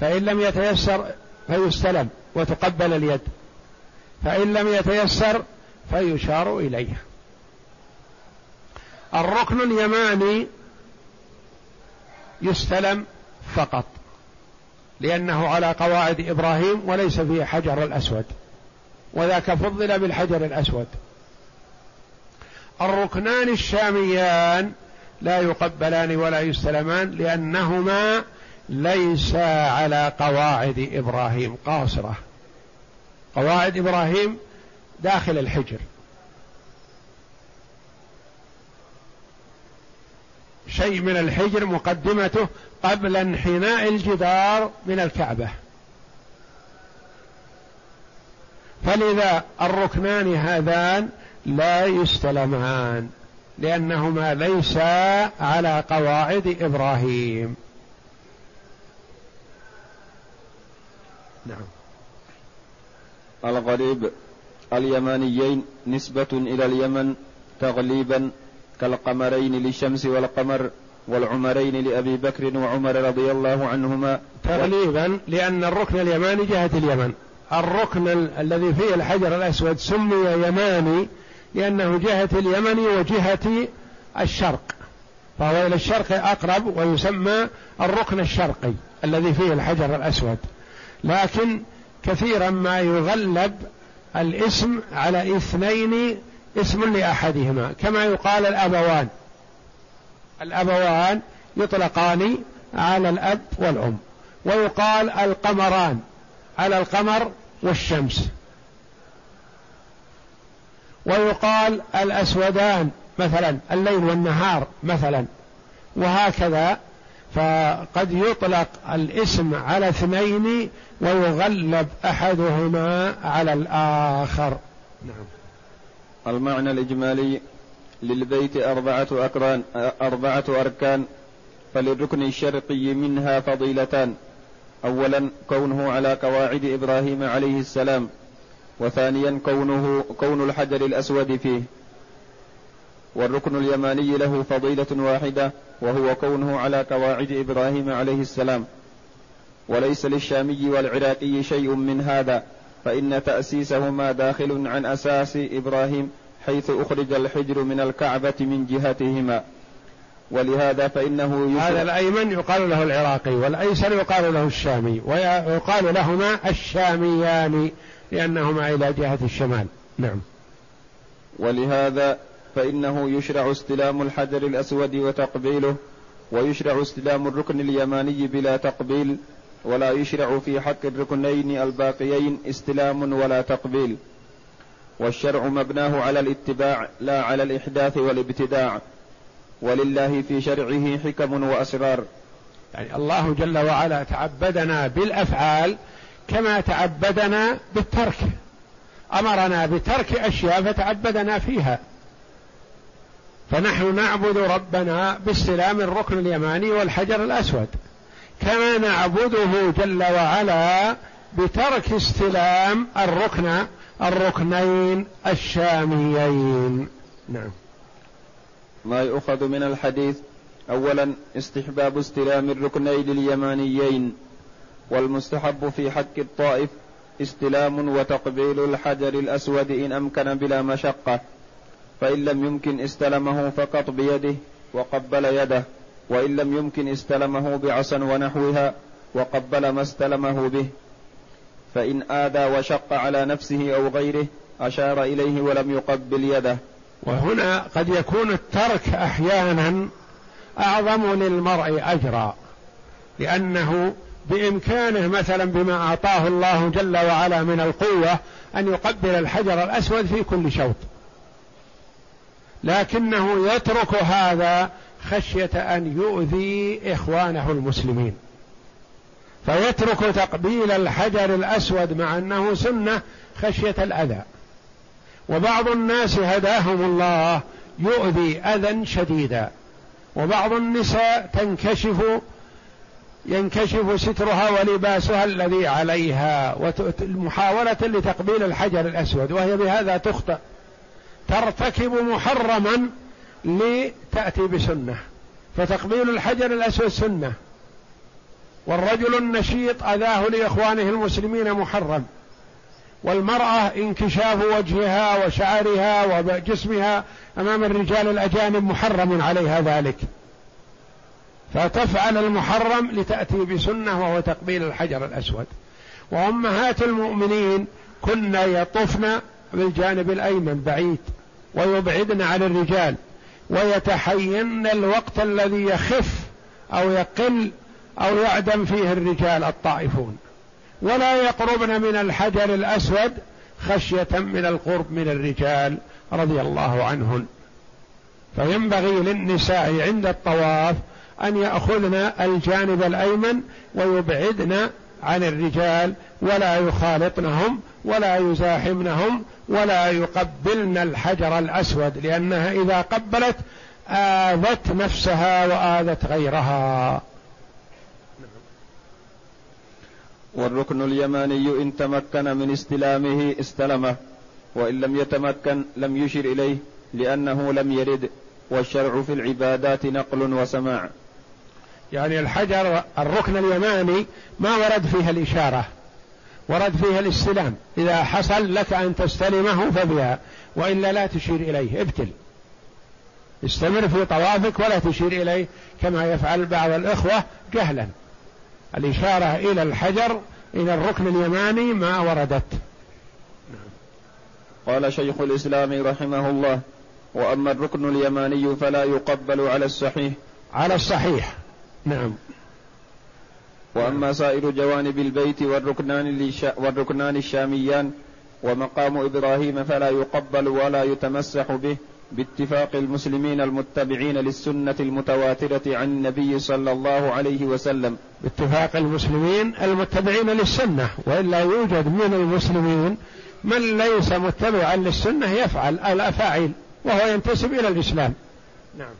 فإن لم يتيسر فيستلم وتقبل اليد. فإن لم يتيسر فيشار إليه. الركن اليماني يستلم فقط لأنه على قواعد إبراهيم وليس فيه حجر الأسود وذاك فضل بالحجر الأسود. الركنان الشاميان لا يقبلان ولا يستلمان لأنهما ليسا على قواعد إبراهيم قاصرة. قواعد إبراهيم داخل الحجر. شيء من الحجر مقدمته قبل انحناء الجدار من الكعبة. فلذا الركنان هذان لا يستلمان. لأنهما ليسا على قواعد إبراهيم. نعم. الغريب اليمانيين نسبة إلى اليمن تغليبا كالقمرين للشمس والقمر والعمرين لأبي بكر وعمر رضي الله عنهما. تغليبا لأن الركن اليماني جهة اليمن. الركن الذي فيه الحجر الأسود سمي يماني لأنه جهة اليمن وجهة الشرق. فهو إلى الشرق أقرب ويسمى الركن الشرقي الذي فيه الحجر الأسود. لكن كثيرا ما يغلب الاسم على اثنين اسم لأحدهما كما يقال الأبوان. الأبوان يطلقان على الأب والأم ويقال القمران على القمر والشمس. ويقال الأسودان مثلا الليل والنهار مثلا. وهكذا فقد يطلق الاسم على اثنين ويغلب أحدهما على الآخر. نعم. المعنى الإجمالي للبيت أربعة اكران أربعة أركان فللركن الشرقي منها فضيلتان. اولا كونه على قواعد إبراهيم عليه السلام. وثانيا كونه كون الحجر الأسود فيه. والركن اليماني له فضيلة واحدة وهو كونه على قواعد إبراهيم عليه السلام. وليس للشامي والعراقي شيء من هذا فإن تأسيسهما داخل عن أساس إبراهيم حيث أخرج الحجر من الكعبة من جهتهما. ولهذا فإنه هذا الأيمن يقال له العراقي والأيسر يقال له الشامي ويقال لهما الشاميان. لأنهما إلى جهة الشمال. نعم. ولهذا فإنه يشرع استلام الحجر الأسود وتقبيله ويشرع استلام الركن اليماني بلا تقبيل ولا يشرع في حق الركنين الباقيين استلام ولا تقبيل. والشرع مبناه على الاتباع لا على الإحداث والابتداع. ولله في شرعه حكم وأسرار. يعني الله جل وعلا تعبدنا بالأفعال كما تعبدنا بالترك. أمرنا بترك أشياء فتعبدنا فيها. فنحن نعبد ربنا باستلام الركن اليماني والحجر الأسود. كما نعبده جل وعلا بترك استلام الركن الركنين الشاميين. نعم. ما يؤخذ من الحديث أولا استحباب استلام الركنين اليمانيين. والمستحب في حق الطائف استلام وتقبيل الحجر الأسود إن أمكن بلا مشقة فإن لم يمكن استلمه فقط بيده وقبل يده وإن لم يمكن استلمه بعصا ونحوها وقبل ما استلمه به فإن آذى وشق على نفسه أو غيره أشار إليه ولم يقبل يده. وهنا قد يكون الترك أحيانا أعظم للمرء أجرا لأنه بإمكانه مثلا بما أعطاه الله جل وعلا من القوة أن يقبل الحجر الأسود في كل شوط. لكنه يترك هذا خشية أن يؤذي إخوانه المسلمين. فيترك تقبيل الحجر الأسود مع أنه سنة خشية الأذى. وبعض الناس هداهم الله يؤذي أذى شديدا. وبعض النساء تنكشف ينكشف سترها ولباسها الذي عليها محاولة لتقبيل الحجر الأسود وهي بهذا تخطئ. ترتكب محرما لتأتي بسنة. فتقبيل الحجر الأسود سنة. والرجل النشيط أذاه لإخوانه المسلمين محرم. والمرأة انكشاف وجهها وشعرها وجسمها أمام الرجال الأجانب محرم عليها ذلك. فتفعل المحرم لتأتي بسنة وهو تقبيل الحجر الأسود. وأمهات المؤمنين كن يطفن بالجانب الأيمن بعيد ويبعدن عن الرجال ويتحين الوقت الذي يخف أو يقل أو يعدم فيه الرجال الطائفون. ولا يقربن من الحجر الأسود خشية من القرب من الرجال رضي الله عنهن. فينبغي للنساء عند الطواف أن يأخذن الجانب الأيمن ويبعدن عن الرجال ولا يخالطنهم ولا يزاحمنهم ولا يقبلن الحجر الأسود لأنها إذا قبلت آذت نفسها وآذت غيرها. والركن اليماني إن تمكن من استلامه استلمه وإن لم يتمكن لم يشر إليه لأنه لم يرد والشرع في العبادات نقل وسماع. يعني الحجر الركن اليماني ما ورد فيها الإشارة ورد فيها الاستلام. إذا حصل لك أن تستلمه فبها وإلا لا تشير إليه ابتل. استمر في طوافك ولا تشير إليه كما يفعل بعض الإخوة جهلا. الإشارة إلى الحجر إلى الركن اليماني ما وردت. قال شيخ الإسلام رحمه الله وأما الركن اليماني فلا يقبل على الصحيح. على الصحيح. نعم. وأما سائر جوانب البيت والركنان, والركنان الشاميان ومقام إبراهيم فلا يقبل ولا يتمسح به باتفاق المسلمين المتبعين للسنة المتواترة عن النبي صلى الله عليه وسلم. باتفاق المسلمين المتبعين للسنة وإلا يوجد من المسلمين من ليس متبعا للسنة يفعل الأفاعيل وهو ينتسب إلى الإسلام. نعم.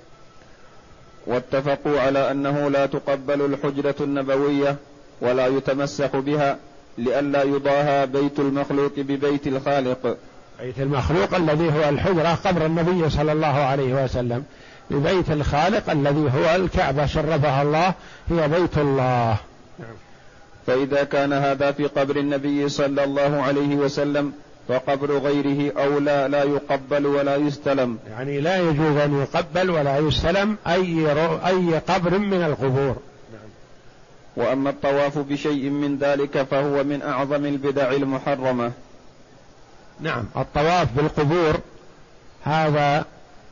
واتفقوا على أنه لا تقبل الحجرة النبوية ولا يتمسح بها لئلا يضاهى بيت المخلوق ببيت الخالق بيت المخلوق الذي هو الحجرة قبر النبي صلى الله عليه وسلم ببيت الخالق الذي هو الكعبة شرفها الله هي بيت الله. فإذا كان هذا في قبر النبي صلى الله عليه وسلم فقبر غيره أولى لا يقبل ولا يستلم. يعني لا يجوز أن يقبل ولا يستلم أي, أي قبر من القبور. نعم. وأما الطواف بشيء من ذلك فهو من أعظم البدع المحرمة. نعم. الطواف بالقبور هذا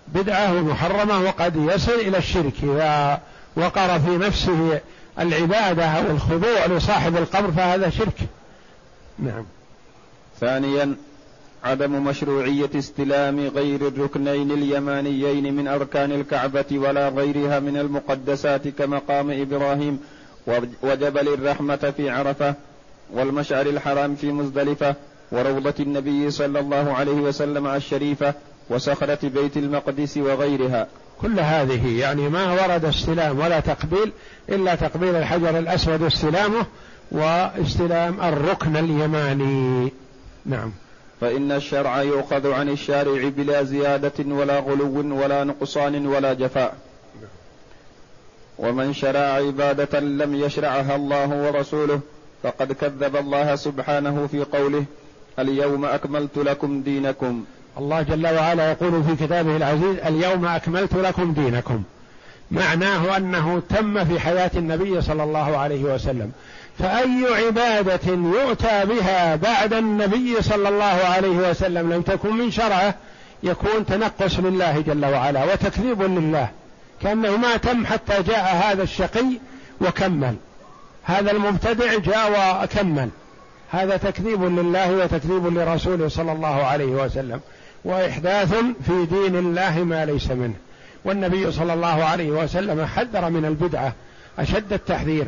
بدعة محرمة وقد يصل إلى الشرك إذا وقر في نفسه العبادة أو الخضوع لصاحب القبر فهذا شرك. نعم. ثانيا عدم مشروعية استلام غير الركنين اليمانيين من أركان الكعبة ولا غيرها من المقدسات كمقام إبراهيم وجبل الرحمة في عرفة والمشعر الحرام في مزدلفة وروضة النبي صلى الله عليه وسلم الشريفة وصخرة بيت المقدس وغيرها. كل هذه يعني ما ورد استلام ولا تقبيل إلا تقبيل الحجر الأسود واستلامه واستلام الركن اليماني. نعم. فإن الشرع يؤخذ عن الشارع بلا زيادة ولا غلو ولا نقصان ولا جفاء. ومن شرع عبادة لم يشرعها الله ورسوله فقد كذب الله سبحانه في قوله اليوم أكملت لكم دينكم. الله جل وعلا يقول في كتابه العزيز اليوم أكملت لكم دينكم. معناه أنه تم في حياة النبي صلى الله عليه وسلم. فأي عبادة يؤتى بها بعد النبي صلى الله عليه وسلم لم تكن من شرعه يكون تنقص لله جل وعلا وتكذيب لله كأنه ما تم حتى جاء هذا الشقي وكمل. هذا المبتدع جاء وكمل. هذا تكذيب لله وتكذيب لرسوله صلى الله عليه وسلم وإحداث في دين الله ما ليس منه. والنبي صلى الله عليه وسلم حذر من البدعة أشد التحذير.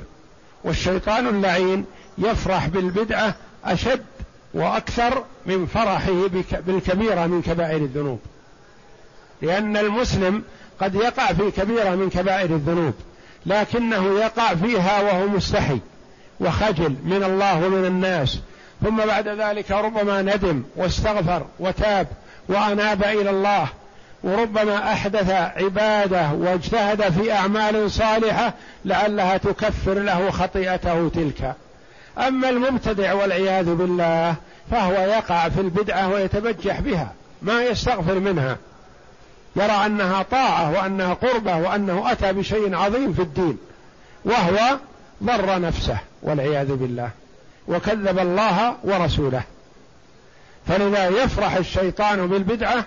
والشيطان اللعين يفرح بالبدعة أشد وأكثر من فرحه بالكبيرة من كبائر الذنوب. لأن المسلم قد يقع في كبيرة من كبائر الذنوب لكنه يقع فيها وهو مستحي وخجل من الله ومن الناس. ثم بعد ذلك ربما ندم واستغفر وتاب وأناب إلى الله. وربما أحدث عبادة واجتهد في أعمال صالحة لعلها تكفر له خطيئته تلك. أما المبتدع والعياذ بالله فهو يقع في البدعة ويتبجح بها ما يستغفر منها. يرى أنها طاعة وأنها قربة وأنه أتى بشيء عظيم في الدين وهو ضر نفسه والعياذ بالله. وكذب الله ورسوله. فلذا يفرح الشيطان بالبدعة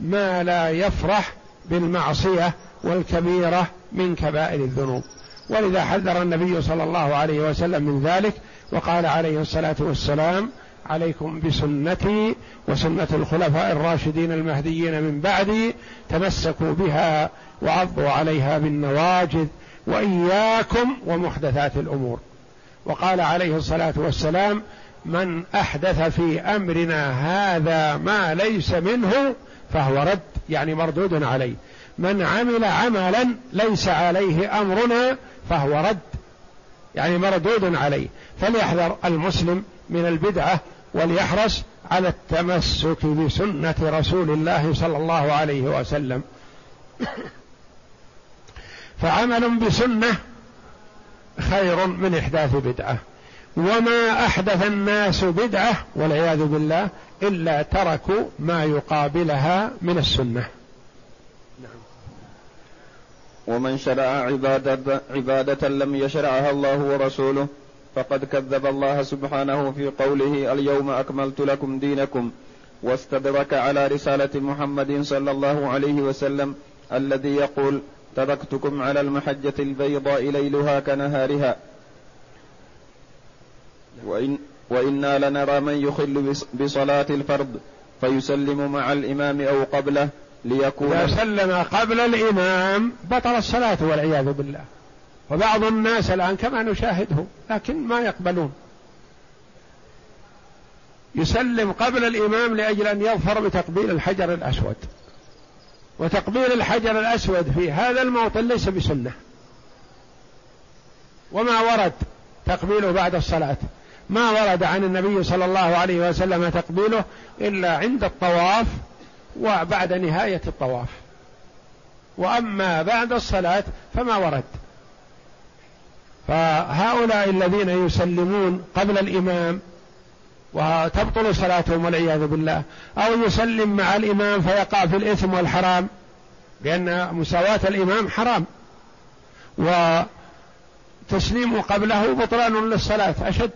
ما لا يفرح بالمعصية والكبيرة من كبائر الذنوب. ولذا حذر النبي صلى الله عليه وسلم من ذلك وقال عليه الصلاة والسلام عليكم بسنتي وسنة الخلفاء الراشدين المهديين من بعدي تمسكوا بها وعضوا عليها بالنواجذ وإياكم ومحدثات الأمور. وقال عليه الصلاة والسلام من أحدث في أمرنا هذا ما ليس منه فهو رد يعني مردود عليه. من عمل عملا ليس عليه أمرنا فهو رد يعني مردود عليه. فليحذر المسلم من البدعة وليحرص على التمسك بسنة رسول الله صلى الله عليه وسلم. فعمل بسنة خير من إحداث بدعة. وما أحدث الناس بدعة والعياذ بالله إلا تركوا ما يقابلها من السنة. ومن شرع عبادة, عبادة لم يشرعها الله ورسوله فقد كذب الله سبحانه في قوله اليوم أكملت لكم دينكم واستدرك على رسالة محمد صلى الله عليه وسلم الذي يقول تركتكم على المحجة البيضاء ليلها كنهارها وإن وإنا لنرى من يخل بصلاة الفرض فيسلم مع الإمام أو قبله ليكون إذا سلم قبل الإمام بطل الصلاة والعياذ بالله. وبعض الناس الآن كما نشاهده لكن ما يقبلون. يسلم قبل الإمام لأجل أن يظفر بتقبيل الحجر الأسود. وتقبيل الحجر الأسود في هذا الموطن ليس بسنة. وما ورد تقبيله بعد الصلاة. ما ورد عن النبي صلى الله عليه وسلم تقبيله إلا عند الطواف وبعد نهاية الطواف. وأما بعد الصلاة فما ورد. فهؤلاء الذين يسلمون قبل الإمام وتبطل صلاتهم والعياذ بالله أو يسلم مع الإمام فيقع في الإثم والحرام لأن مساواة الإمام حرام. وتسليم قبله بطلان للصلاة أشد.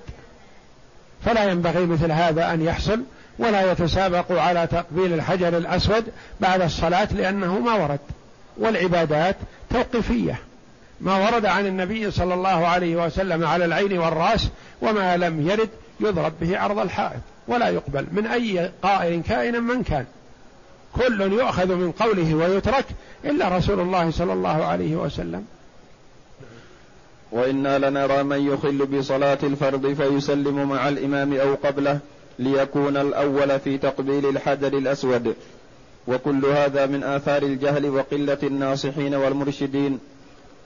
فلا ينبغي مثل هذا أن يحصل ولا يتسابق على تقبيل الحجر الأسود بعد الصلاة لأنه ما ورد. والعبادات توقيفية. ما ورد عن النبي صلى الله عليه وسلم على العين والرأس وما لم يرد يضرب به عرض الحائط ولا يقبل من أي قائل كائنا من كان. كل يؤخذ من قوله ويترك إلا رسول الله صلى الله عليه وسلم. وإنا لنرى من يخل بصلاة الفرض فيسلم مع الإمام أو قبله ليكون الأول في تقبيل الحجر الأسود. وكل هذا من آثار الجهل وقلة الناصحين والمرشدين.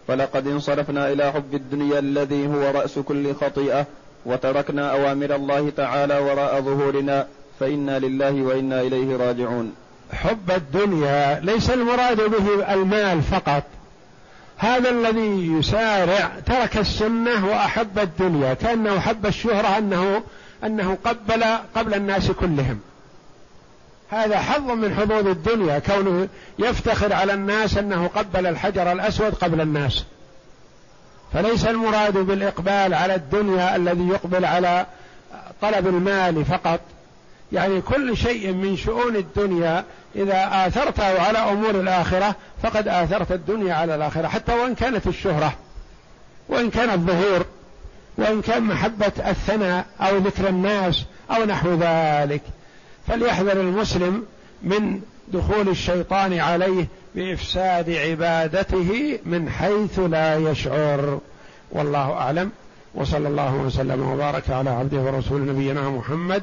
فلقد انصرفنا إلى حب الدنيا الذي هو رأس كل خطيئة وتركنا أوامر الله تعالى وراء ظهورنا فإنا لله وإنا إليه راجعون. حب الدنيا ليس المراد به المال فقط هذا الذي يسارع ترك السنة وأحب الدنيا كأنه حب الشهرة أنه أنه قبل قبل الناس كلهم. هذا حظ من حظوظ الدنيا كونه يفتخر على الناس أنه قبل الحجر الأسود قبل الناس. فليس المراد بالإقبال على الدنيا الذي يقبل على طلب المال فقط. يعني كل شيء من شؤون الدنيا إذا آثرته على أمور الآخرة فقد آثرت الدنيا على الآخرة حتى وإن كانت الشهرة وإن كان الظهور وإن كان محبة الثناء أو ذكر الناس أو نحو ذلك. فليحذر المسلم من دخول الشيطان عليه بإفساد عبادته من حيث لا يشعر. والله أعلم. وصلى الله وسلم وبارك على عبده ورسول نبينا محمد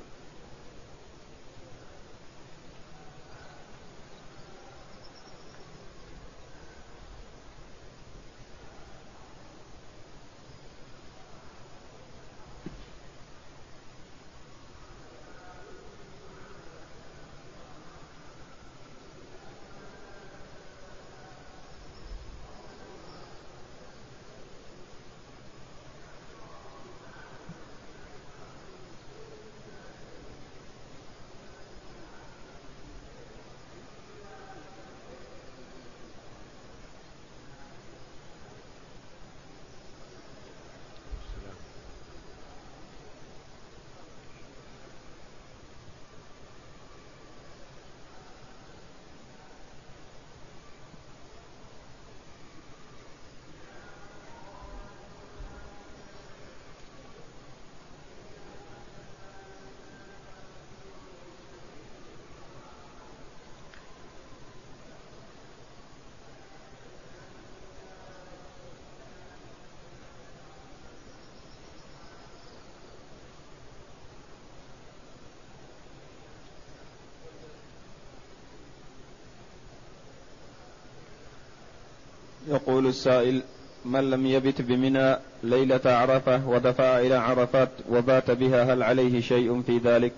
يقول السائل من لم يبت بمنى ليلة عرفة ودفع إلى عرفات وبات بها هل عليه شيء في ذلك؟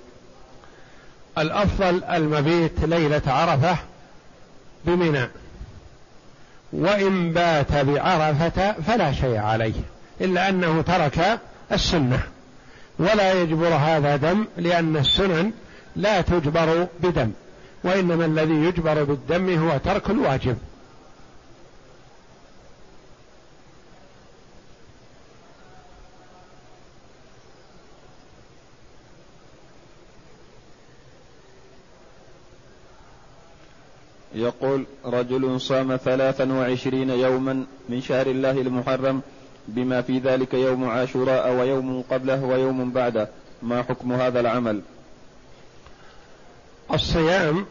الأفضل المبيت ليلة عرفة بمنى. وإن بات بعرفة فلا شيء عليه إلا أنه ترك السنة. ولا يجبر هذا دم لأن السنن لا تجبر بدم. وإنما الذي يجبر بالدم هو ترك الواجب. يقول رجل صام ثلاثا وعشرين يوما من شهر الله المحرم بما في ذلك يوم عاشوراء ويوم قبله ويوم بعده. ما حكم هذا العمل؟ الصيام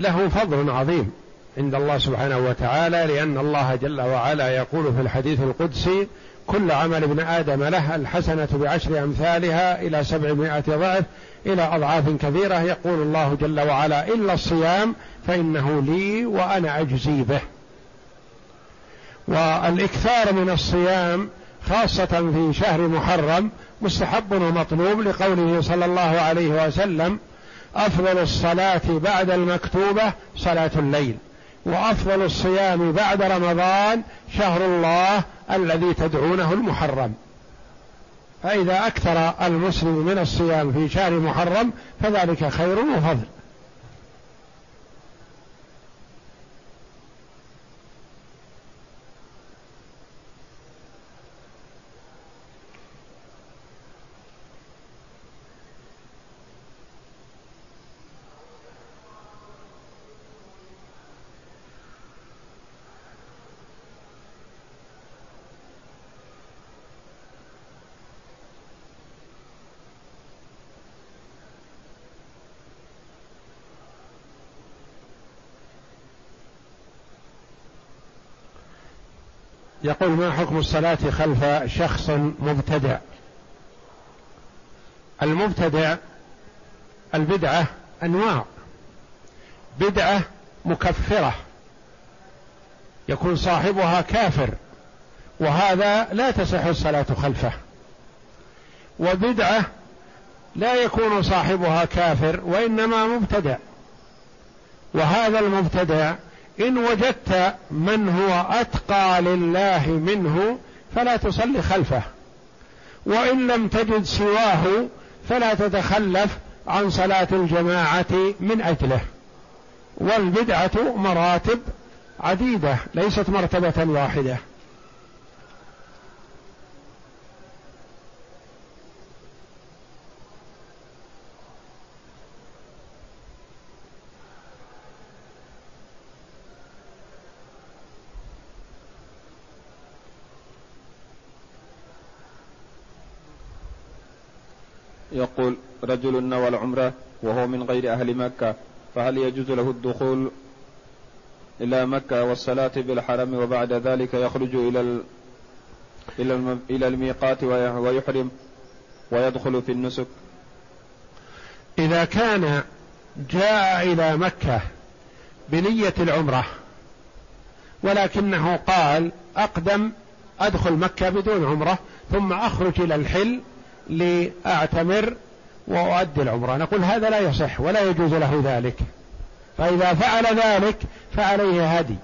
له فضل عظيم عند الله سبحانه وتعالى لأن الله جل وعلا يقول في الحديث القدسي كل عمل ابن آدم له الحسنة بعشر أمثالها إلى سبعمائة ضعف إلى أضعاف كثيرة يقول الله جل وعلا إلا الصيام فإنه لي وأنا أجزي به. والإكثار من الصيام خاصة في شهر محرم مستحب ومطلوب لقوله صلى الله عليه وسلم أفضل الصلاة بعد المكتوبة صلاة الليل. وأفضل الصيام بعد رمضان شهر الله الذي تدعونه المحرم. فإذا أكثر المسلم من الصيام في شهر محرم فذلك خير وفضل. يقول ما حكم الصلاة خلف شخص مبتدع؟ المبتدع البدعة أنواع. بدعة مكفرة. يكون صاحبها كافر وهذا لا تصح الصلاة خلفه. وبدعة لا يكون صاحبها كافر وإنما مبتدع. وهذا المبتدع إن وجدت من هو أتقى لله منه فلا تصلي خلفه وإن لم تجد سواه فلا تتخلف عن صلاة الجماعة من أجله. والبدعة مراتب عديدة ليست مرتبة واحدة. يقول رجل نوى العمرة وهو من غير أهل مكة فهل يجوز له الدخول إلى مكة والصلاة بالحرم وبعد ذلك يخرج إلى. إلى. إلى الميقات ويحرم ويدخل في النسك إذا كان جاء إلى مكة بنية العمرة ولكنه قال أقدم أدخل مكة بدون عمرة ثم أخرج إلى الحل لأعتمر وأؤدي العمرة. نقول هذا لا يصح ولا يجوز له ذلك. فإذا فعل ذلك فعليه هدي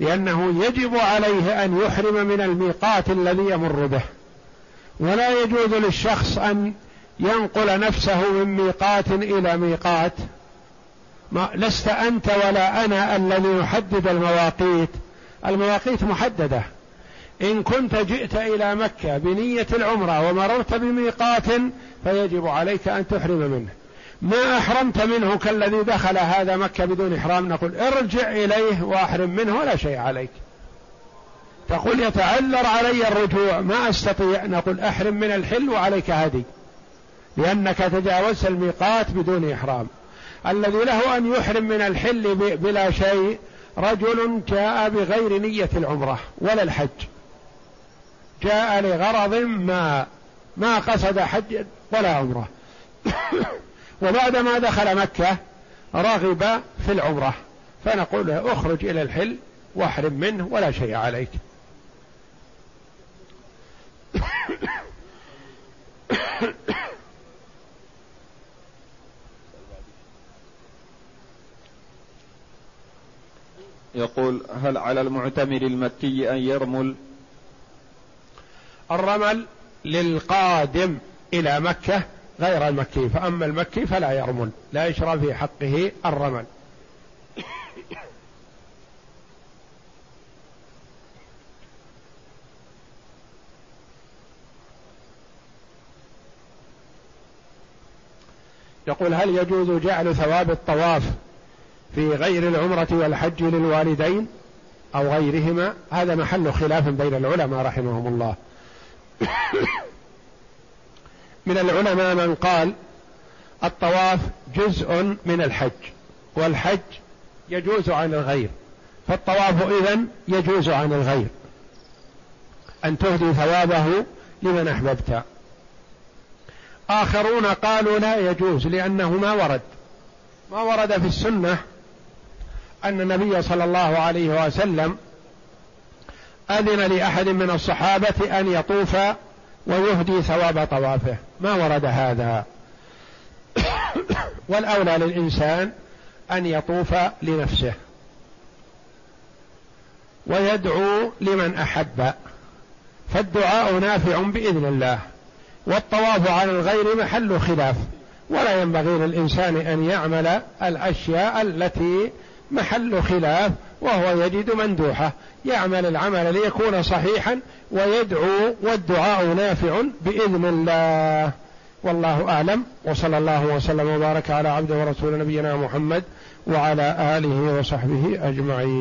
لأنه يجب عليه أن يحرم من الميقات الذي يمر به. ولا يجوز للشخص أن ينقل نفسه من ميقات إلى ميقات. ما لست أنت ولا أنا الذي يحدد المواقيت. المواقيت محددة. إن كنت جئت إلى مكة بنية العمرة ومررت بميقات فيجب عليك أن تحرم منه. ما أحرمت منه كالذي دخل هذا مكة بدون إحرام نقول ارجع إليه وأحرم منه ولا شيء عليك. تقول يتعذر علي الرجوع ما أستطيع. نقول أحرم من الحل وعليك هدي لأنك تجاوزت الميقات بدون إحرام. الذي له أن يحرم من الحل بلا شيء رجل جاء بغير نية العمرة ولا الحج. جاء لغرض ما ما قصد حج ولا عمرة. وبعدما دخل مكة رغب في العمرة فنقول له اخرج إلى الحل واحرم منه ولا شيء عليك. يقول هل على المعتمر المكي أن يرمل؟ الرمل للقادم إلى مكة غير المكي فأما المكي فلا يرمل لا يشرع في حقه الرمل. يقول هل يجوز جعل ثواب الطواف في غير العمرة والحج للوالدين أو غيرهما؟ هذا محل خلاف بين العلماء رحمهم الله. من العلماء من قال الطواف جزء من الحج والحج يجوز عن الغير فالطواف إذن يجوز عن الغير. أن تهدي ثوابه لمن أحببت. آخرون قالوا لا يجوز لأنه ما ورد. ما ورد في السنة أن النبي صلى الله عليه وسلم أذن لأحد من الصحابة أن يطوف ويهدي ثواب طوافه. ما ورد هذا. والأولى للإنسان أن يطوف لنفسه. ويدعو لمن أحب. فالدعاء نافع بإذن الله. والطواف على الغير محل خلاف. ولا ينبغي للإنسان أن يعمل الأشياء التي محل خلاف وهو يجد مندوحة يعمل العمل ليكون صحيحا ويدعو والدعاء نافع بإذن الله. والله أعلم وصلى الله وسلم وبارك على عبده ورسول نبينا محمد وعلى آله وصحبه أجمعين.